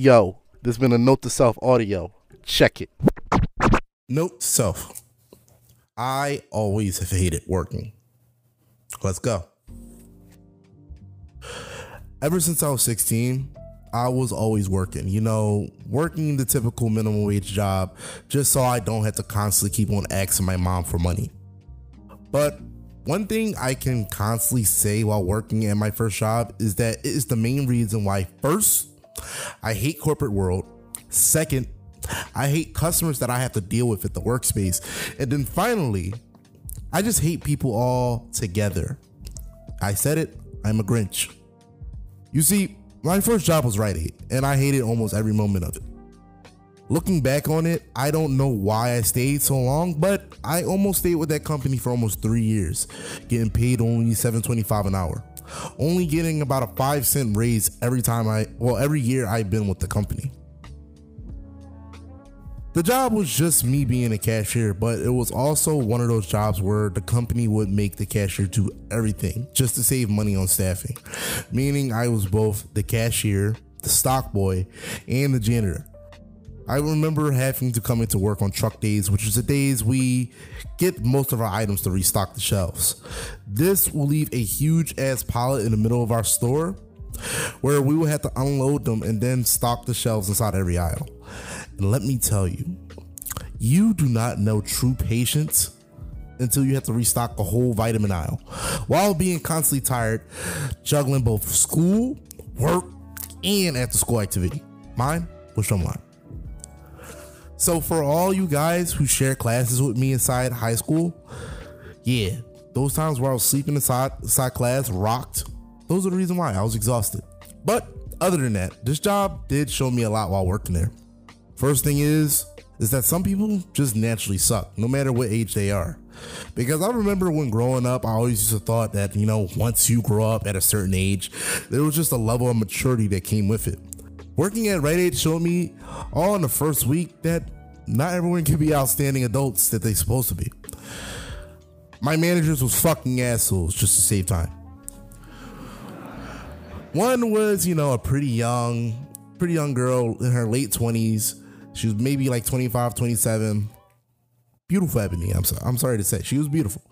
Yo, there's been a note to self audio. Check it. Note self. I always have hated working. Let's go. Ever since I was 16, I was always working, you know, working the typical minimum wage job just so I don't have to constantly keep on asking my mom for money. But one thing I can constantly say while working at my first job is that it is the main reason why, first, I hate corporate world. Second, I hate customers that I have to deal with at the workspace. And then finally, I just hate people all together. I said it, I'm a Grinch. You see, my first job was Rite Aid, and I hated almost every moment of it. Looking back on it, I don't know why I stayed so long, but I almost stayed with that company for almost three years, getting paid only $7.25 an hour. Only getting about a five cent raise every time I, well, every year I've been with the company. The job was just me being a cashier, but it was also one of those jobs where the company would make the cashier do everything just to save money on staffing. Meaning I was both the cashier, the stock boy, and the janitor. I remember having to come into work on truck days, which is the days we get most of our items to restock the shelves. This will leave a huge ass pallet in the middle of our store where we will have to unload them and then stock the shelves inside every aisle. And let me tell you, you do not know true patience until you have to restock a whole vitamin aisle while being constantly tired, juggling both school, work, and after school activity. Mine was drumline. So for all you guys who share classes with me inside high school, yeah, those times where I was sleeping inside, inside class rocked. Those are the reason why I was exhausted. But other than that, this job did show me a lot while working there. First thing is, is that some people just naturally suck, no matter what age they are. Because I remember when growing up, I always used to thought that, you know, once you grow up at a certain age, there was just a level of maturity that came with it. Working at Rite Aid showed me all in the first week that not everyone can be outstanding adults that they're supposed to be. My managers was fucking assholes just to save time. One was, you know, a pretty young, pretty young girl in her late 20s. She was maybe like 25, 27. Beautiful ebony. I'm sorry, I'm sorry to say. She was beautiful.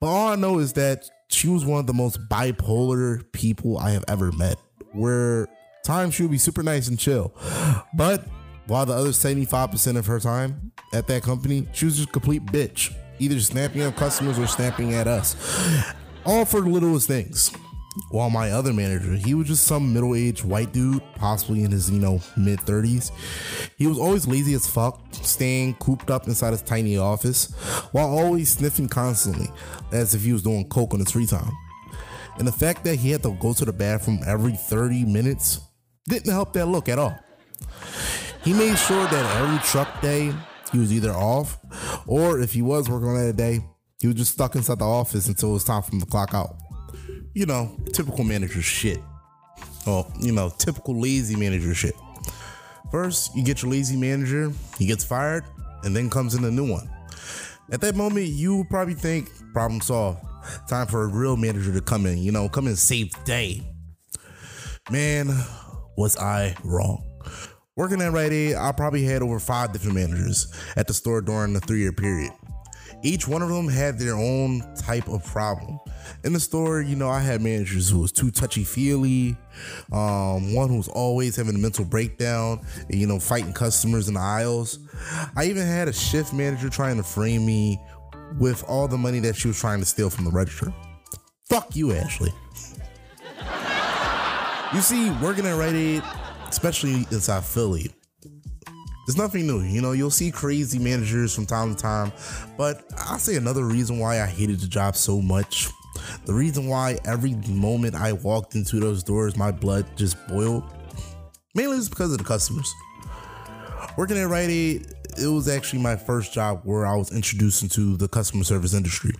But all I know is that she was one of the most bipolar people I have ever met. Where times she would be super nice and chill. But while the other 75% of her time at that company, she was just a complete bitch. Either snapping at customers or snapping at us. All for the littlest things. While my other manager, he was just some middle aged white dude, possibly in his, you know, mid 30s. He was always lazy as fuck, staying cooped up inside his tiny office, while always sniffing constantly, as if he was doing coke on his free time. And the fact that he had to go to the bathroom every 30 minutes didn't help that look at all. He made sure that every truck day he was either off, or if he was working on that day, he was just stuck inside the office until it was time for him to clock out you know, typical manager shit. Well, you know, typical lazy manager shit. First, you get your lazy manager, he gets fired, and then comes in a new one. At that moment, you probably think, problem solved. Time for a real manager to come in, you know, come and save the day. Man, was I wrong. Working at Rite Aid, I probably had over five different managers at the store during the three year period. Each one of them had their own type of problem in the store, you know, I had managers who was too touchy feely, um, one who was always having a mental breakdown, you know, fighting customers in the aisles. I even had a shift manager trying to frame me with all the money that she was trying to steal from the register. Fuck you, Ashley. You see, working at Rite Aid, especially inside Philly, there's nothing new. You know, you'll see crazy managers from time to time, but I'll say another reason why I hated the job so much the reason why every moment I walked into those doors, my blood just boiled, mainly is because of the customers. Working at Rite Aid, it was actually my first job where I was introduced into the customer service industry.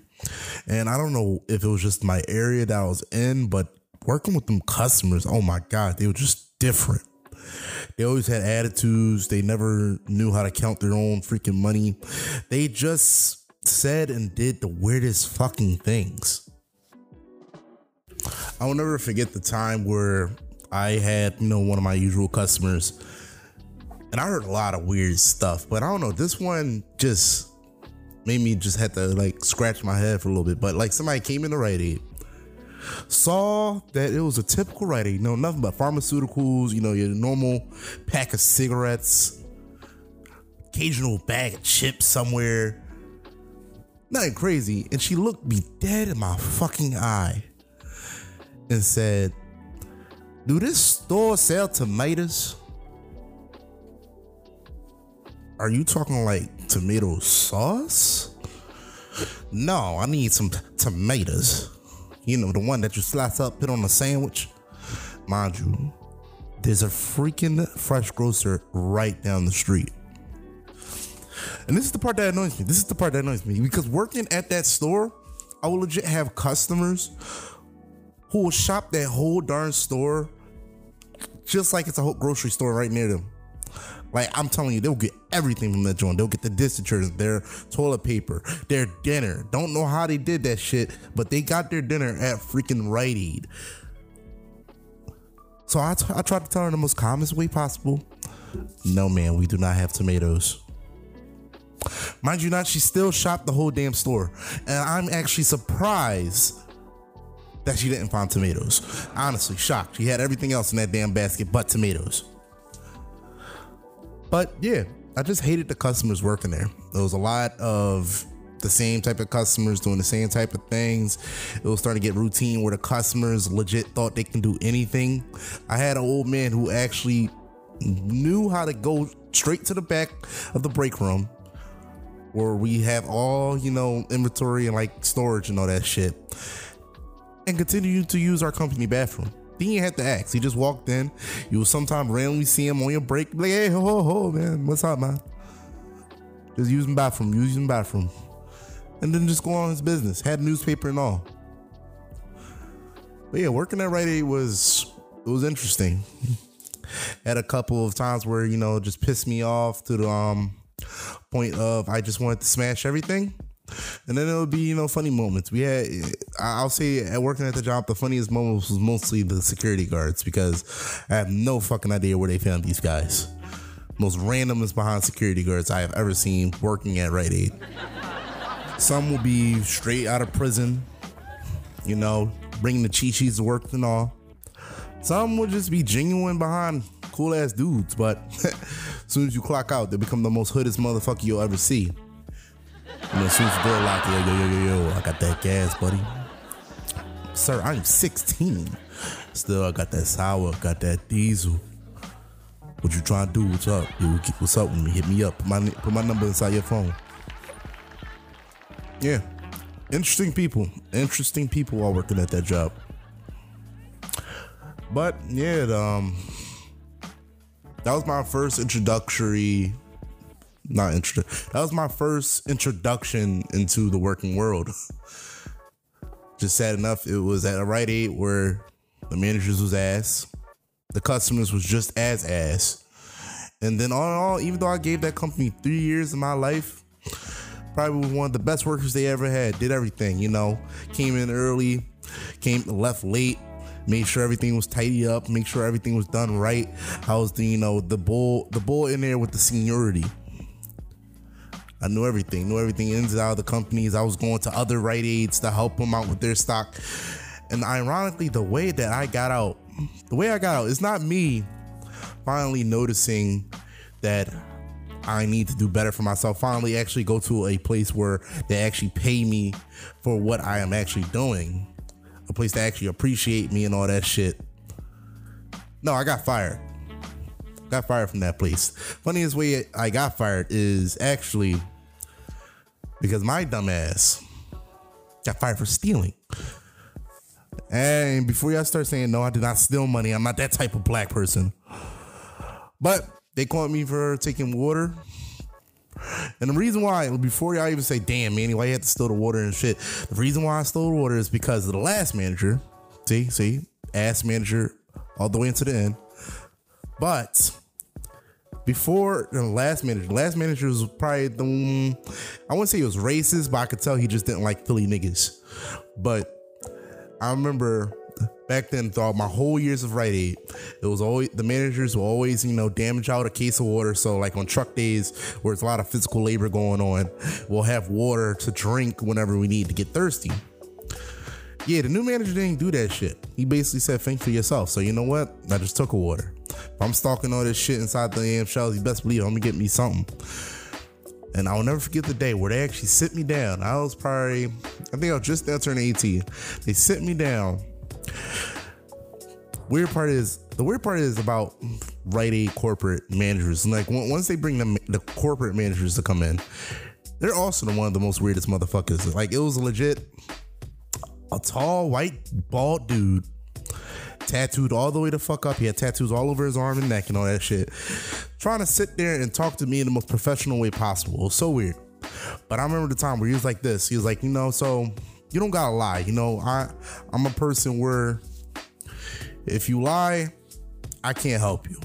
And I don't know if it was just my area that I was in, but working with them customers, oh my God, they were just different. They always had attitudes. They never knew how to count their own freaking money. They just said and did the weirdest fucking things. I will never forget the time where I had, you know, one of my usual customers, and I heard a lot of weird stuff, but I don't know. This one just made me just had to like scratch my head for a little bit. But like somebody came in the Rite Aid, saw that it was a typical Rite Aid, know, nothing but pharmaceuticals, you know, your normal pack of cigarettes, occasional bag of chips somewhere. Nothing crazy. And she looked me dead in my fucking eye and said, Do this store sell tomatoes? Are you talking like tomato sauce? No, I need some t- tomatoes. You know, the one that you slice up, put on a sandwich. Mind you, there's a freaking fresh grocer right down the street. And this is the part that annoys me. This is the part that annoys me because working at that store, I will legit have customers who will shop that whole darn store just like it's a whole grocery store right near them. Like I'm telling you, they'll get everything from that joint. They'll get the dish detergent, their toilet paper, their dinner. Don't know how they did that shit, but they got their dinner at freaking Rite Aid. So I, t- I tried to tell her in the most calmest way possible. No, man, we do not have tomatoes. Mind you not, she still shopped the whole damn store. And I'm actually surprised that she didn't find tomatoes. Honestly, shocked. She had everything else in that damn basket but tomatoes. But yeah, I just hated the customers working there. There was a lot of the same type of customers doing the same type of things. It was starting to get routine where the customers legit thought they can do anything. I had an old man who actually knew how to go straight to the back of the break room where we have all, you know, inventory and like storage and all that shit and continue to use our company bathroom. Then you had to ask. He just walked in. You will sometimes randomly see him on your break. Like, hey, ho, ho, ho, man. What's up, man? Just using bathroom, using bathroom. And then just go on his business. Had newspaper and all. But yeah, working at Rite Aid was it was interesting. Had a couple of times where, you know, just pissed me off to the um point of I just wanted to smash everything. And then it would be, you know, funny moments. We had, I'll say, at working at the job, the funniest moments was mostly the security guards because I have no fucking idea where they found these guys. Most randomest behind security guards I have ever seen working at Rite Aid. Some will be straight out of prison, you know, bringing the cheat sheets to work and all. Some will just be genuine behind cool ass dudes, but as soon as you clock out, they become the most hoodest motherfucker you'll ever see. And as soon as the door locked, yo, yo, yo, yo, yo, I got that gas, buddy. Sir, I'm 16. Still, I got that sour, got that diesel. What you trying to do? What's up? Yo, what's up with me? Hit me up. Put my, put my number inside your phone. Yeah. Interesting people. Interesting people while working at that job. But yeah, um, that was my first introductory not intro. That was my first introduction into the working world. Just sad enough, it was at a Rite Aid where the managers was ass, the customers was just as ass, and then all in all, even though I gave that company three years of my life, probably one of the best workers they ever had. Did everything, you know, came in early, came left late, made sure everything was tidy up, make sure everything was done right. I was the you know the bull the bull in there with the seniority. I knew everything, knew everything ins and out of the companies. I was going to other Rite Aids to help them out with their stock. And ironically, the way that I got out, the way I got out, it's not me finally noticing that I need to do better for myself. Finally, actually go to a place where they actually pay me for what I am actually doing, a place to actually appreciate me and all that shit. No, I got fired got fired from that place. Funniest way I got fired is actually because my dumb ass got fired for stealing. And before y'all start saying no, I did not steal money. I'm not that type of black person. But they caught me for taking water. And the reason why, before y'all even say, damn, man, why you had to steal the water and shit, the reason why I stole the water is because of the last manager. See, see, ass manager all the way into the end. But before the last manager, last manager was probably the I wouldn't say he was racist, but I could tell he just didn't like Philly niggas. But I remember back then throughout my whole years of Rite Aid, it was always the managers will always, you know, damage out a case of water. So like on truck days where it's a lot of physical labor going on, we'll have water to drink whenever we need to get thirsty. Yeah, the new manager didn't do that shit. He basically said, think for yourself. So you know what? I just took a water. If I'm stalking all this shit inside the AM shells, you best believe I'm gonna get me something. And I'll never forget the day where they actually sit me down. I was probably, I think I was just now turning 18. They sit me down. Weird part is, the weird part is about Rite Aid corporate managers. Like once they bring the, the corporate managers to come in, they're also one of the most weirdest motherfuckers. Like it was legit a tall, white, bald dude tattooed all the way the fuck up. He had tattoos all over his arm and neck and all that shit. Trying to sit there and talk to me in the most professional way possible. It was so weird. But I remember the time where he was like this. He was like, you know, so you don't gotta lie. You know, I I'm a person where if you lie, I can't help you.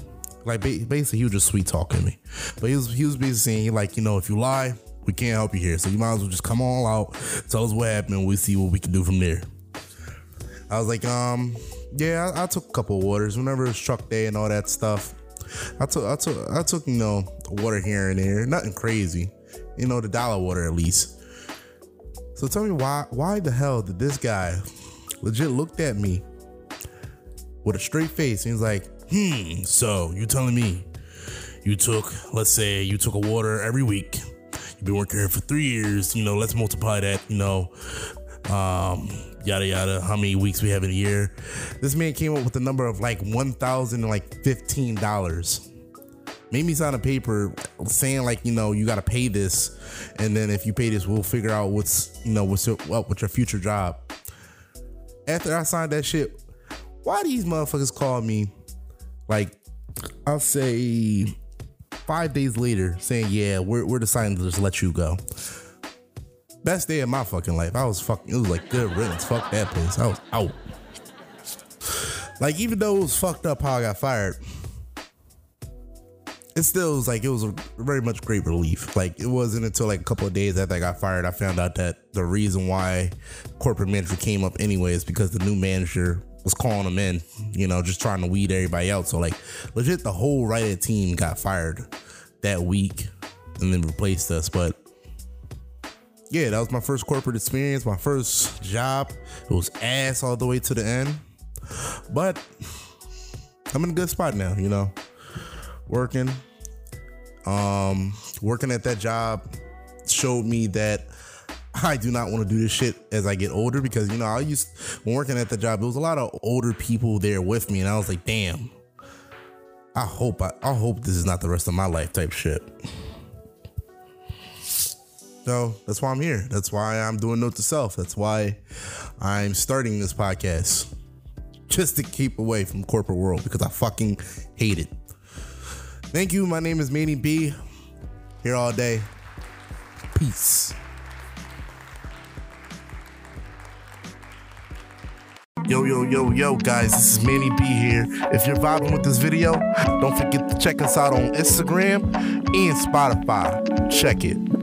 Like basically, he was just sweet talking me. But he was he was basically saying like, you know, if you lie, we can't help you here. So you might as well just come all out, tell us what happened, we see what we can do from there. I was like, um, yeah, I, I took a couple waters whenever it's truck day and all that stuff. I took, I took, I took, you know, water here and there, nothing crazy, you know, the dollar water at least. So tell me why, why the hell did this guy legit looked at me with a straight face and he's like, hmm, so you telling me you took, let's say you took a water every week. You've been working here for three years, you know, let's multiply that, you know, um, yada yada, how many weeks we have in a year. This man came up with a number of like one thousand like fifteen dollars. Made me sign a paper saying like you know you got to pay this, and then if you pay this, we'll figure out what's you know what's up with your future job. After I signed that shit, why these motherfuckers call me like I'll say five days later saying yeah we're we're deciding to just let you go. Best day of my fucking life. I was fucking. It was like good riddance. Fuck that place. I was out. Like even though it was fucked up how I got fired, it still was like it was a very much great relief. Like it wasn't until like a couple of days after I got fired, I found out that the reason why corporate manager came up anyway is because the new manager was calling them in, you know, just trying to weed everybody out. So like legit the whole Aid team got fired that week and then replaced us. But yeah, that was my first corporate experience, my first job. It was ass all the way to the end. But I'm in a good spot now, you know. Working. Um, working at that job showed me that I do not want to do this shit as I get older because you know, I used when working at the job, there was a lot of older people there with me, and I was like, damn. I hope I, I hope this is not the rest of my life type shit. So that's why I'm here. That's why I'm doing Note to Self. That's why I'm starting this podcast. Just to keep away from corporate world because I fucking hate it. Thank you. My name is Manny B. Here all day. Peace. Yo, yo, yo, yo, guys, this is Manny B here. If you're vibing with this video, don't forget to check us out on Instagram and Spotify. Check it.